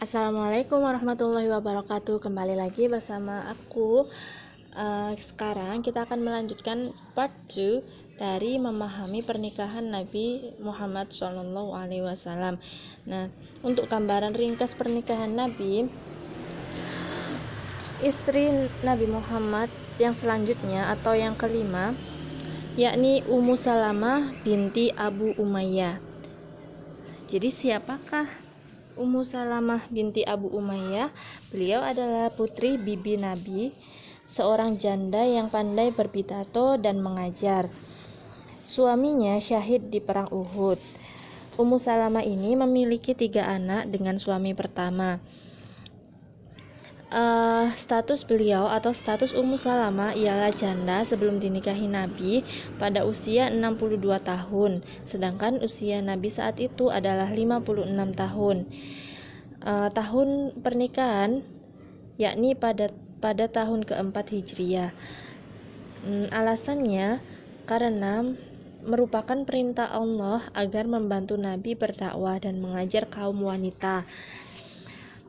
Assalamualaikum warahmatullahi wabarakatuh. Kembali lagi bersama aku. Uh, sekarang kita akan melanjutkan part 2 dari memahami pernikahan Nabi Muhammad Shallallahu Alaihi Wasallam. Nah, untuk gambaran ringkas pernikahan Nabi, istri Nabi Muhammad yang selanjutnya atau yang kelima, yakni Ummu Salamah binti Abu Umayyah. Jadi siapakah Ummu Salamah binti Abu Umayyah? Beliau adalah putri bibi Nabi, seorang janda yang pandai berpidato dan mengajar. Suaminya syahid di perang Uhud. Ummu Salamah ini memiliki tiga anak dengan suami pertama. Uh, status beliau atau status Ummu Salamah ialah janda sebelum dinikahi Nabi pada usia 62 tahun, sedangkan usia Nabi saat itu adalah 56 tahun. Uh, tahun pernikahan yakni pada pada tahun keempat Hijriah. Hmm, alasannya karena merupakan perintah Allah agar membantu Nabi berdakwah dan mengajar kaum wanita.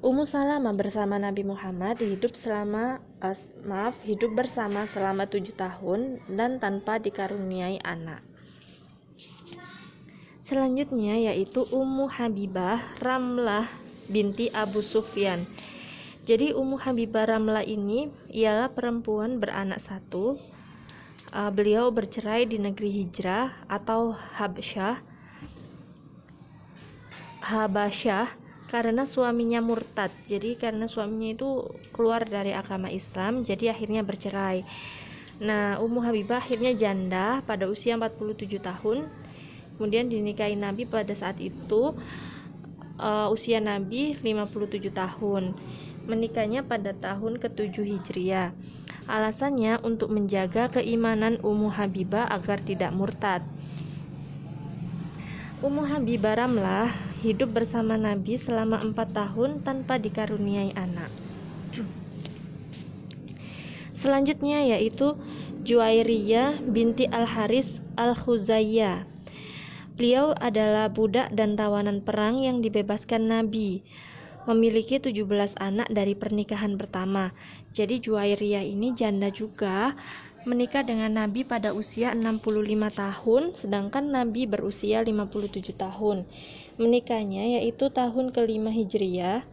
Ummu Salamah bersama Nabi Muhammad hidup selama uh, maaf hidup bersama selama tujuh tahun dan tanpa dikaruniai anak. Selanjutnya yaitu Ummu Habibah Ramlah binti Abu Sufyan. Jadi Ummu Habibah Ramlah ini ialah perempuan beranak satu. Uh, beliau bercerai di negeri Hijrah atau Habsyah. Habasyah karena suaminya murtad. Jadi karena suaminya itu keluar dari agama Islam, jadi akhirnya bercerai. Nah, Ummu Habibah akhirnya janda pada usia 47 tahun. Kemudian dinikahi Nabi pada saat itu uh, usia Nabi 57 tahun. Menikahnya pada tahun ke-7 Hijriah. Alasannya untuk menjaga keimanan Ummu Habibah agar tidak murtad. Ummu Habibah Ramlah hidup bersama Nabi selama empat tahun tanpa dikaruniai anak. Selanjutnya yaitu Juwairiyah binti Al-Haris Al-Khuzayyah. Beliau adalah budak dan tawanan perang yang dibebaskan Nabi. Memiliki 17 anak dari pernikahan pertama. Jadi Juwairiyah ini janda juga menikah dengan Nabi pada usia 65 tahun, sedangkan Nabi berusia 57 tahun. Menikahnya yaitu tahun kelima Hijriah.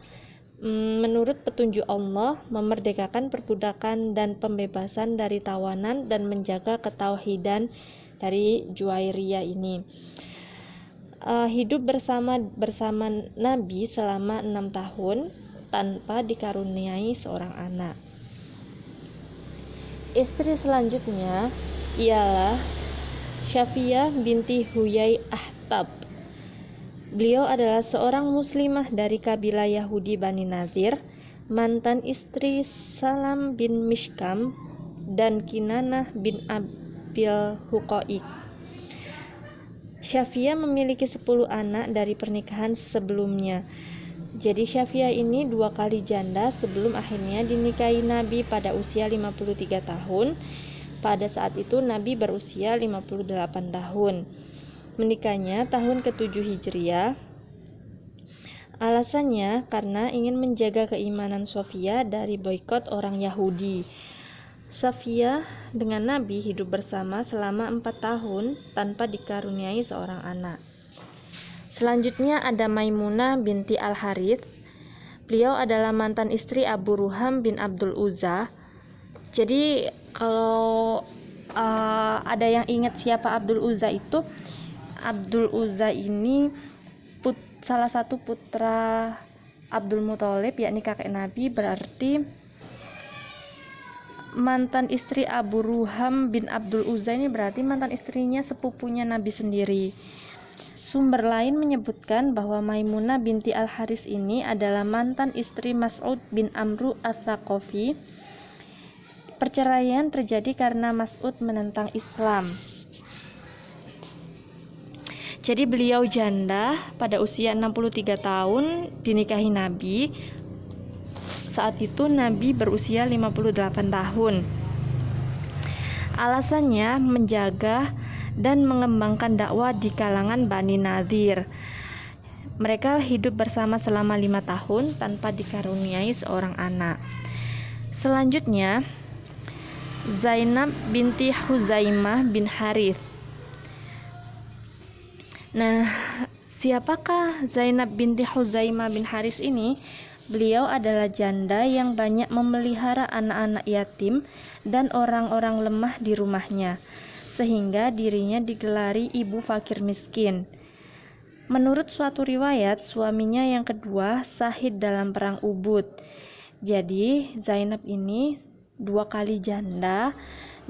Mm, menurut petunjuk Allah, memerdekakan perbudakan dan pembebasan dari tawanan dan menjaga ketauhidan dari Juwairiyah ini. Uh, hidup bersama bersama Nabi selama enam tahun tanpa dikaruniai seorang anak. Istri selanjutnya ialah Syafiyah binti Huyai Ahtab. Beliau adalah seorang muslimah dari kabilah Yahudi Bani Nadir, mantan istri Salam bin Mishkam dan Kinanah bin Abil Huqaik. Syafiyah memiliki 10 anak dari pernikahan sebelumnya. Jadi Syafia ini dua kali janda sebelum akhirnya dinikahi Nabi pada usia 53 tahun. Pada saat itu Nabi berusia 58 tahun. Menikahnya tahun ke-7 Hijriah. Alasannya karena ingin menjaga keimanan Sofia dari boykot orang Yahudi. Sofia dengan Nabi hidup bersama selama empat tahun tanpa dikaruniai seorang anak. Selanjutnya ada Maimunah binti Al-Harith. Beliau adalah mantan istri Abu Ruham bin Abdul Uzza. Jadi kalau uh, ada yang ingat siapa Abdul Uzza itu, Abdul Uzza ini put, salah satu putra Abdul Muthalib yakni kakek Nabi berarti mantan istri Abu Ruham bin Abdul Uzza ini berarti mantan istrinya sepupunya Nabi sendiri. Sumber lain menyebutkan bahwa Maimunah binti Al-Haris ini adalah mantan istri Mas'ud bin Amru Ats-Tsaqafi. Perceraian terjadi karena Mas'ud menentang Islam. Jadi beliau janda pada usia 63 tahun dinikahi Nabi. Saat itu Nabi berusia 58 tahun. Alasannya menjaga dan mengembangkan dakwah di kalangan Bani Nadir. Mereka hidup bersama selama lima tahun tanpa dikaruniai seorang anak. Selanjutnya, Zainab binti Huzaimah bin Harith. Nah, siapakah Zainab binti Huzaimah bin Harith ini? Beliau adalah janda yang banyak memelihara anak-anak yatim dan orang-orang lemah di rumahnya, sehingga dirinya digelari ibu fakir miskin. Menurut suatu riwayat, suaminya yang kedua sahid dalam perang Ubud. Jadi, Zainab ini dua kali janda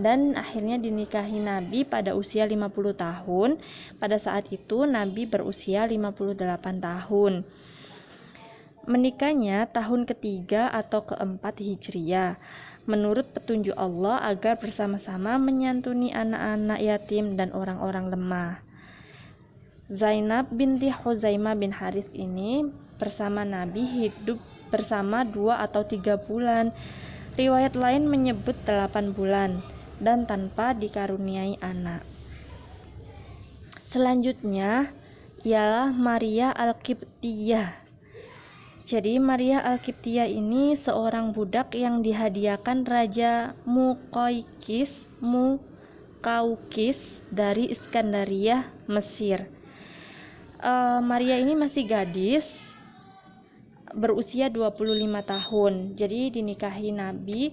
dan akhirnya dinikahi Nabi pada usia 50 tahun. Pada saat itu Nabi berusia 58 tahun. Menikahnya tahun ketiga atau keempat Hijriyah menurut petunjuk Allah agar bersama-sama menyantuni anak-anak yatim dan orang-orang lemah. Zainab binti Huzaimah bin Harith ini bersama Nabi hidup bersama dua atau tiga bulan. Riwayat lain menyebut delapan bulan dan tanpa dikaruniai anak. Selanjutnya ialah Maria Al-Qibtiyah. Jadi Maria Al-Qibtiyah ini seorang budak yang dihadiahkan Raja Muqaykis Mukaukis dari Iskandaria, Mesir uh, Maria ini masih gadis berusia 25 tahun. Jadi dinikahi Nabi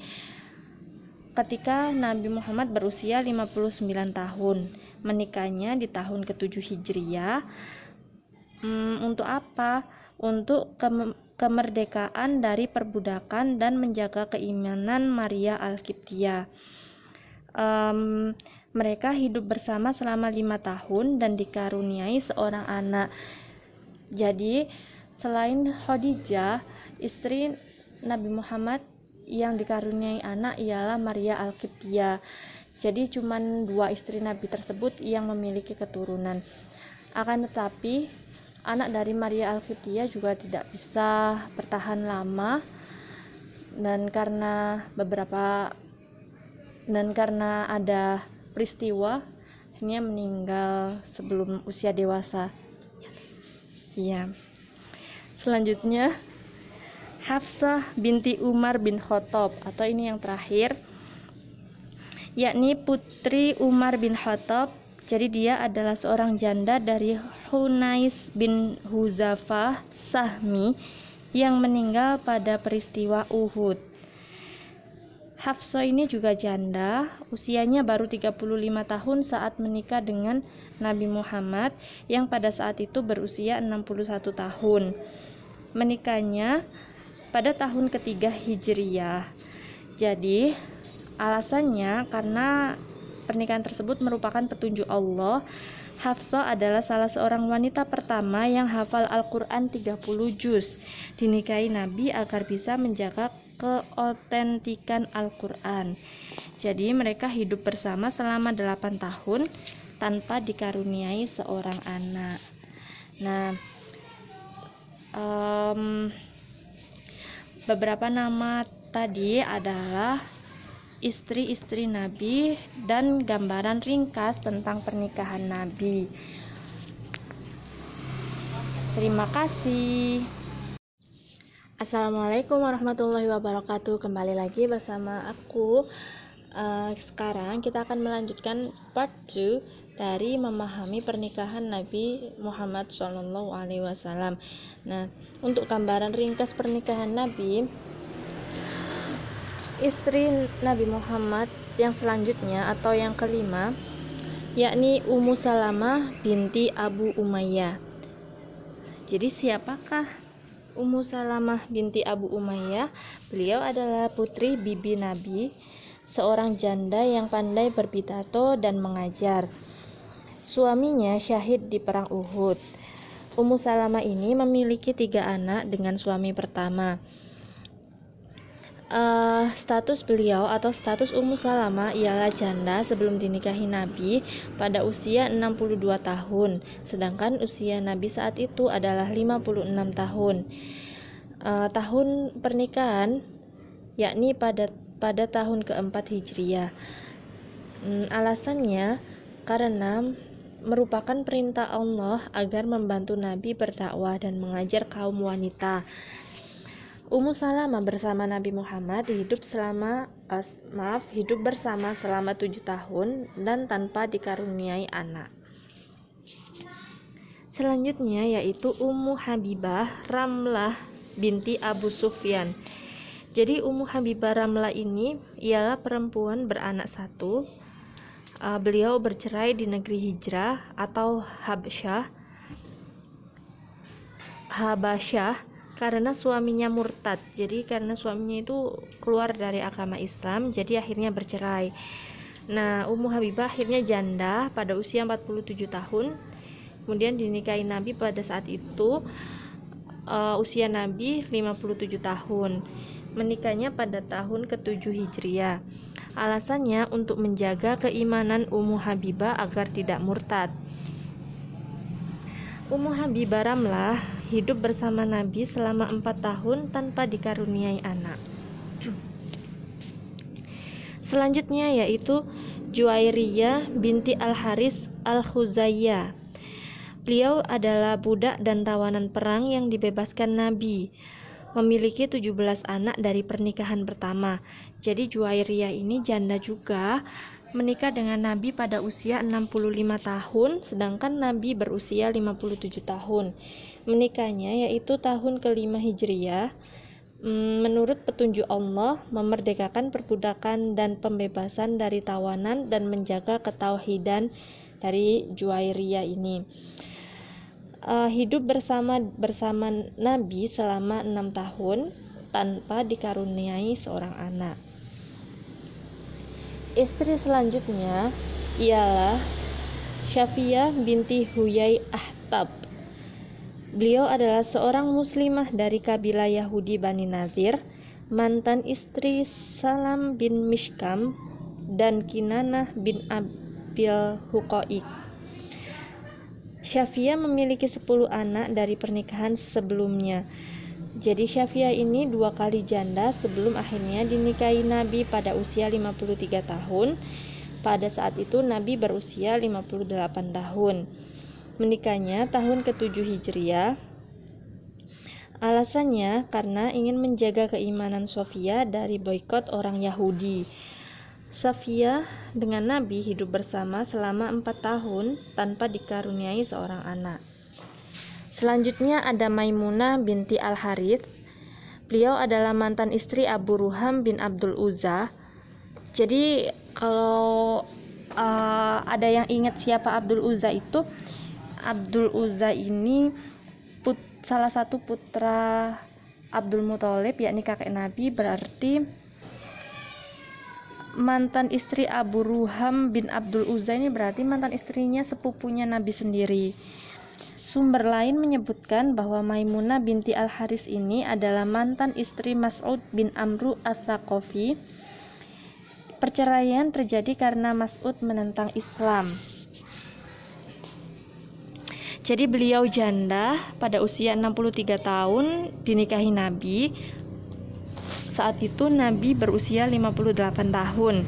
ketika Nabi Muhammad berusia 59 tahun. Menikahnya di tahun ke-7 Hijriah. Hmm, untuk apa? Untuk ke kemerdekaan dari perbudakan dan menjaga keimanan Maria Al-Qibtiyah. Um, mereka hidup bersama selama lima tahun dan dikaruniai seorang anak. Jadi, selain Khadijah, istri Nabi Muhammad yang dikaruniai anak ialah Maria Al-Qibtiyah. Jadi cuma dua istri Nabi tersebut yang memiliki keturunan. Akan tetapi anak dari Maria Al-Qibtiyah juga tidak bisa bertahan lama dan karena beberapa dan karena ada peristiwa akhirnya meninggal sebelum usia dewasa ya selanjutnya Hafsah binti Umar bin Khattab atau ini yang terakhir yakni putri Umar bin Khattab. Jadi dia adalah seorang janda dari Hunais bin Huzafah Sahmi yang meninggal pada peristiwa Uhud Hafsa ini juga janda, usianya baru 35 tahun saat menikah dengan Nabi Muhammad yang pada saat itu berusia 61 tahun. Menikahnya pada tahun ketiga Hijriyah. Jadi, alasannya karena pernikahan tersebut merupakan petunjuk Allah. Hafsa adalah salah seorang wanita pertama yang hafal Al-Quran 30 juz. Dinikahi Nabi agar bisa menjaga keotentikan Al-Quran. Jadi mereka hidup bersama selama 8 tahun tanpa dikaruniai seorang anak. Nah, um, beberapa nama tadi adalah istri-istri Nabi dan gambaran ringkas tentang pernikahan Nabi. Terima kasih. Assalamualaikum warahmatullahi wabarakatuh. Kembali lagi bersama aku. Uh, sekarang kita akan melanjutkan part 2 dari memahami pernikahan Nabi Muhammad SAW. Nah, untuk gambaran ringkas pernikahan Nabi, istri Nabi Muhammad yang selanjutnya atau yang kelima, yakni Ummu Salamah binti Abu Umayyah. Jadi siapakah Ummu Salamah binti Abu Umayyah. Beliau adalah putri bibi Nabi, seorang janda yang pandai berpidato dan mengajar. Suaminya syahid di perang Uhud. Ummu Salamah ini memiliki tiga anak dengan suami pertama. Uh, status beliau atau status Ummu Salamah ialah janda sebelum dinikahi Nabi pada usia 62 tahun, sedangkan usia Nabi saat itu adalah 56 tahun. Uh, tahun pernikahan yakni pada pada tahun keempat Hijriah. Hmm, alasannya karena merupakan perintah Allah agar membantu Nabi berdakwah dan mengajar kaum wanita. Ummu Salamah bersama Nabi Muhammad hidup selama uh, maaf hidup bersama selama tujuh tahun dan tanpa dikaruniai anak. Selanjutnya yaitu Ummu Habibah Ramlah binti Abu Sufyan. Jadi Ummu Habibah Ramlah ini ialah perempuan beranak satu uh, beliau bercerai di negeri Hijrah atau Habsyah Habasyah karena suaminya murtad. Jadi karena suaminya itu keluar dari agama Islam, jadi akhirnya bercerai. Nah, Ummu Habibah akhirnya janda pada usia 47 tahun. Kemudian dinikahi Nabi pada saat itu uh, usia Nabi 57 tahun. Menikahnya pada tahun ke-7 Hijriah. Alasannya untuk menjaga keimanan Ummu Habibah agar tidak murtad. Ummu Habibah Ramlah hidup bersama Nabi selama empat tahun tanpa dikaruniai anak. Selanjutnya yaitu Juwairiyah binti Al-Haris Al-Khuzayyah. Beliau adalah budak dan tawanan perang yang dibebaskan Nabi memiliki 17 anak dari pernikahan pertama. Jadi Juwairiyah ini janda juga menikah dengan Nabi pada usia 65 tahun, sedangkan Nabi berusia 57 tahun. Menikahnya yaitu tahun kelima Hijriyah. Mm, menurut petunjuk Allah, memerdekakan perbudakan dan pembebasan dari tawanan dan menjaga ketauhidan dari Juwairiyah ini uh, hidup bersama bersama Nabi selama enam tahun tanpa dikaruniai seorang anak. Istri selanjutnya ialah Syafiyah binti Huyai Ahtab. Beliau adalah seorang muslimah dari kabilah Yahudi Bani Nadir, mantan istri Salam bin Mishkam dan Kinanah bin Abil Huqaiq. Syafia memiliki 10 anak dari pernikahan sebelumnya. Jadi Syafia ini dua kali janda sebelum akhirnya dinikahi Nabi pada usia 53 tahun. Pada saat itu Nabi berusia 58 tahun. Menikahnya tahun ke-7 Hijriah. Alasannya karena ingin menjaga keimanan Sofia dari boykot orang Yahudi. Safia dengan Nabi hidup bersama selama empat tahun tanpa dikaruniai seorang anak. Selanjutnya ada Maimunah binti Al-Harith. Beliau adalah mantan istri Abu Ruham bin Abdul Uzza. Jadi kalau uh, ada yang ingat siapa Abdul Uzza itu, Abdul Uzza ini put, salah satu putra Abdul Muthalib yakni kakek Nabi berarti mantan istri Abu Ruham bin Abdul Uzza ini berarti mantan istrinya sepupunya Nabi sendiri. Sumber lain menyebutkan bahwa Maimunah binti Al-Haris ini adalah mantan istri Mas'ud bin Amru Ats-Tsaqafi. Perceraian terjadi karena Mas'ud menentang Islam. Jadi beliau janda pada usia 63 tahun dinikahi Nabi saat itu Nabi berusia 58 tahun.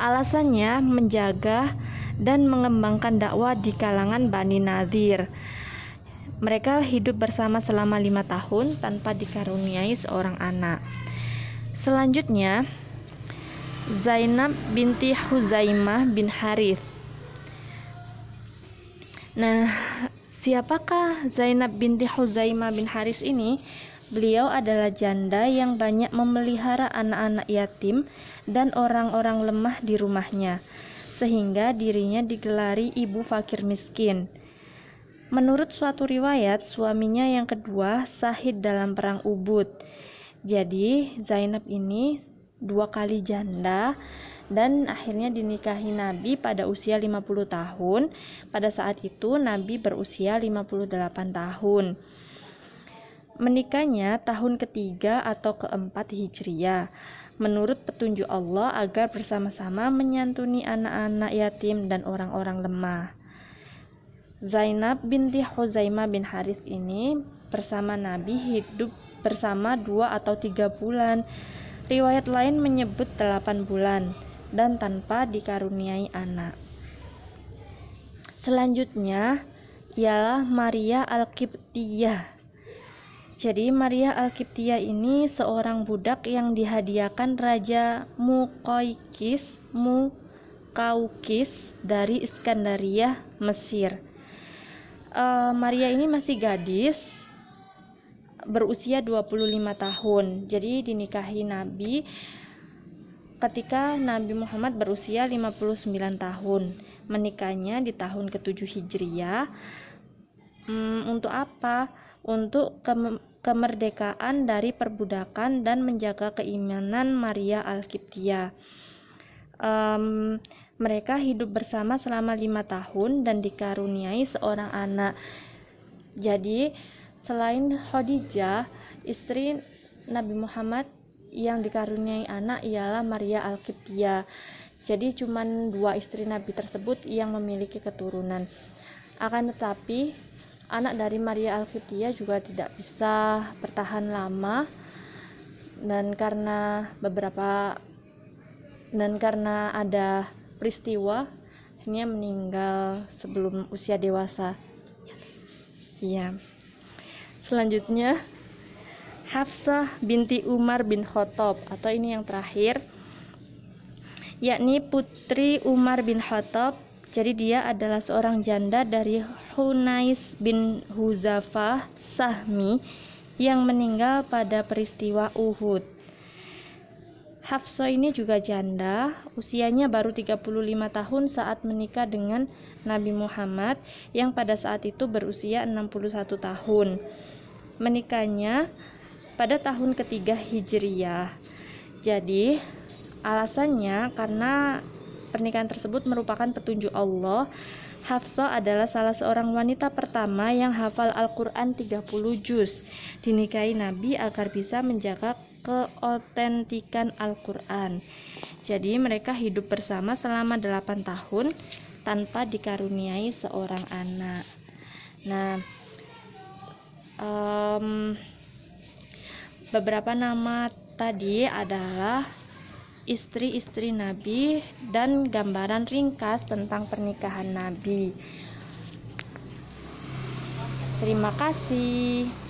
Alasannya menjaga dan mengembangkan dakwah di kalangan Bani Nadir. Mereka hidup bersama selama lima tahun tanpa dikaruniai seorang anak. Selanjutnya, Zainab binti Huzaimah bin Harith. Nah, siapakah Zainab binti Huzaimah bin Harith ini? Beliau adalah janda yang banyak memelihara anak-anak yatim dan orang-orang lemah di rumahnya, sehingga dirinya digelari ibu fakir miskin. Menurut suatu riwayat, suaminya yang kedua sahid dalam perang Ubud. Jadi, Zainab ini dua kali janda dan akhirnya dinikahi Nabi pada usia 50 tahun. Pada saat itu Nabi berusia 58 tahun. Menikahnya tahun ketiga atau keempat Hijriah menurut petunjuk Allah agar bersama-sama menyantuni anak-anak yatim dan orang-orang lemah. Zainab binti Huzaimah bin Harith ini bersama Nabi hidup bersama dua atau tiga bulan. Riwayat lain menyebut delapan bulan dan tanpa dikaruniai anak. Selanjutnya ialah Maria Al-Qibtiyah. Jadi Maria Al-Qibtiyah ini seorang budak yang dihadiahkan Raja Muqaykis Mukaukis dari Iskandaria, Mesir. Uh, Maria ini masih gadis berusia 25 tahun. Jadi dinikahi Nabi ketika Nabi Muhammad berusia 59 tahun. Menikahnya di tahun ke-7 Hijriah. Hmm, untuk apa? Untuk ke kemerdekaan dari perbudakan dan menjaga keimanan Maria Alkitia. Um, mereka hidup bersama selama lima tahun dan dikaruniai seorang anak. Jadi, selain Khadijah, istri Nabi Muhammad yang dikaruniai anak ialah Maria Alkitia. Jadi, cuma dua istri Nabi tersebut yang memiliki keturunan. Akan tetapi, anak dari Maria Alkitia juga tidak bisa bertahan lama. Dan karena beberapa dan karena ada peristiwa akhirnya meninggal sebelum usia dewasa. Ya selanjutnya Hafsah binti Umar bin Khattab atau ini yang terakhir yakni putri Umar bin Khattab jadi dia adalah seorang janda dari Hunais bin Huzafah Sahmi yang meninggal pada peristiwa Uhud. Hafsa ini juga janda, usianya baru 35 tahun saat menikah dengan Nabi Muhammad yang pada saat itu berusia 61 tahun. Menikahnya pada tahun ketiga Hijriyah. Jadi, alasannya karena pernikahan tersebut merupakan petunjuk Allah. Hafsah adalah salah seorang wanita pertama yang hafal Al-Quran 30 juz. Dinikahi Nabi agar bisa menjaga keotentikan Al-Quran. Jadi mereka hidup bersama selama 8 tahun tanpa dikaruniai seorang anak. Nah, um, beberapa nama tadi adalah istri-istri Nabi dan gambaran ringkas tentang pernikahan Nabi. Terima kasih.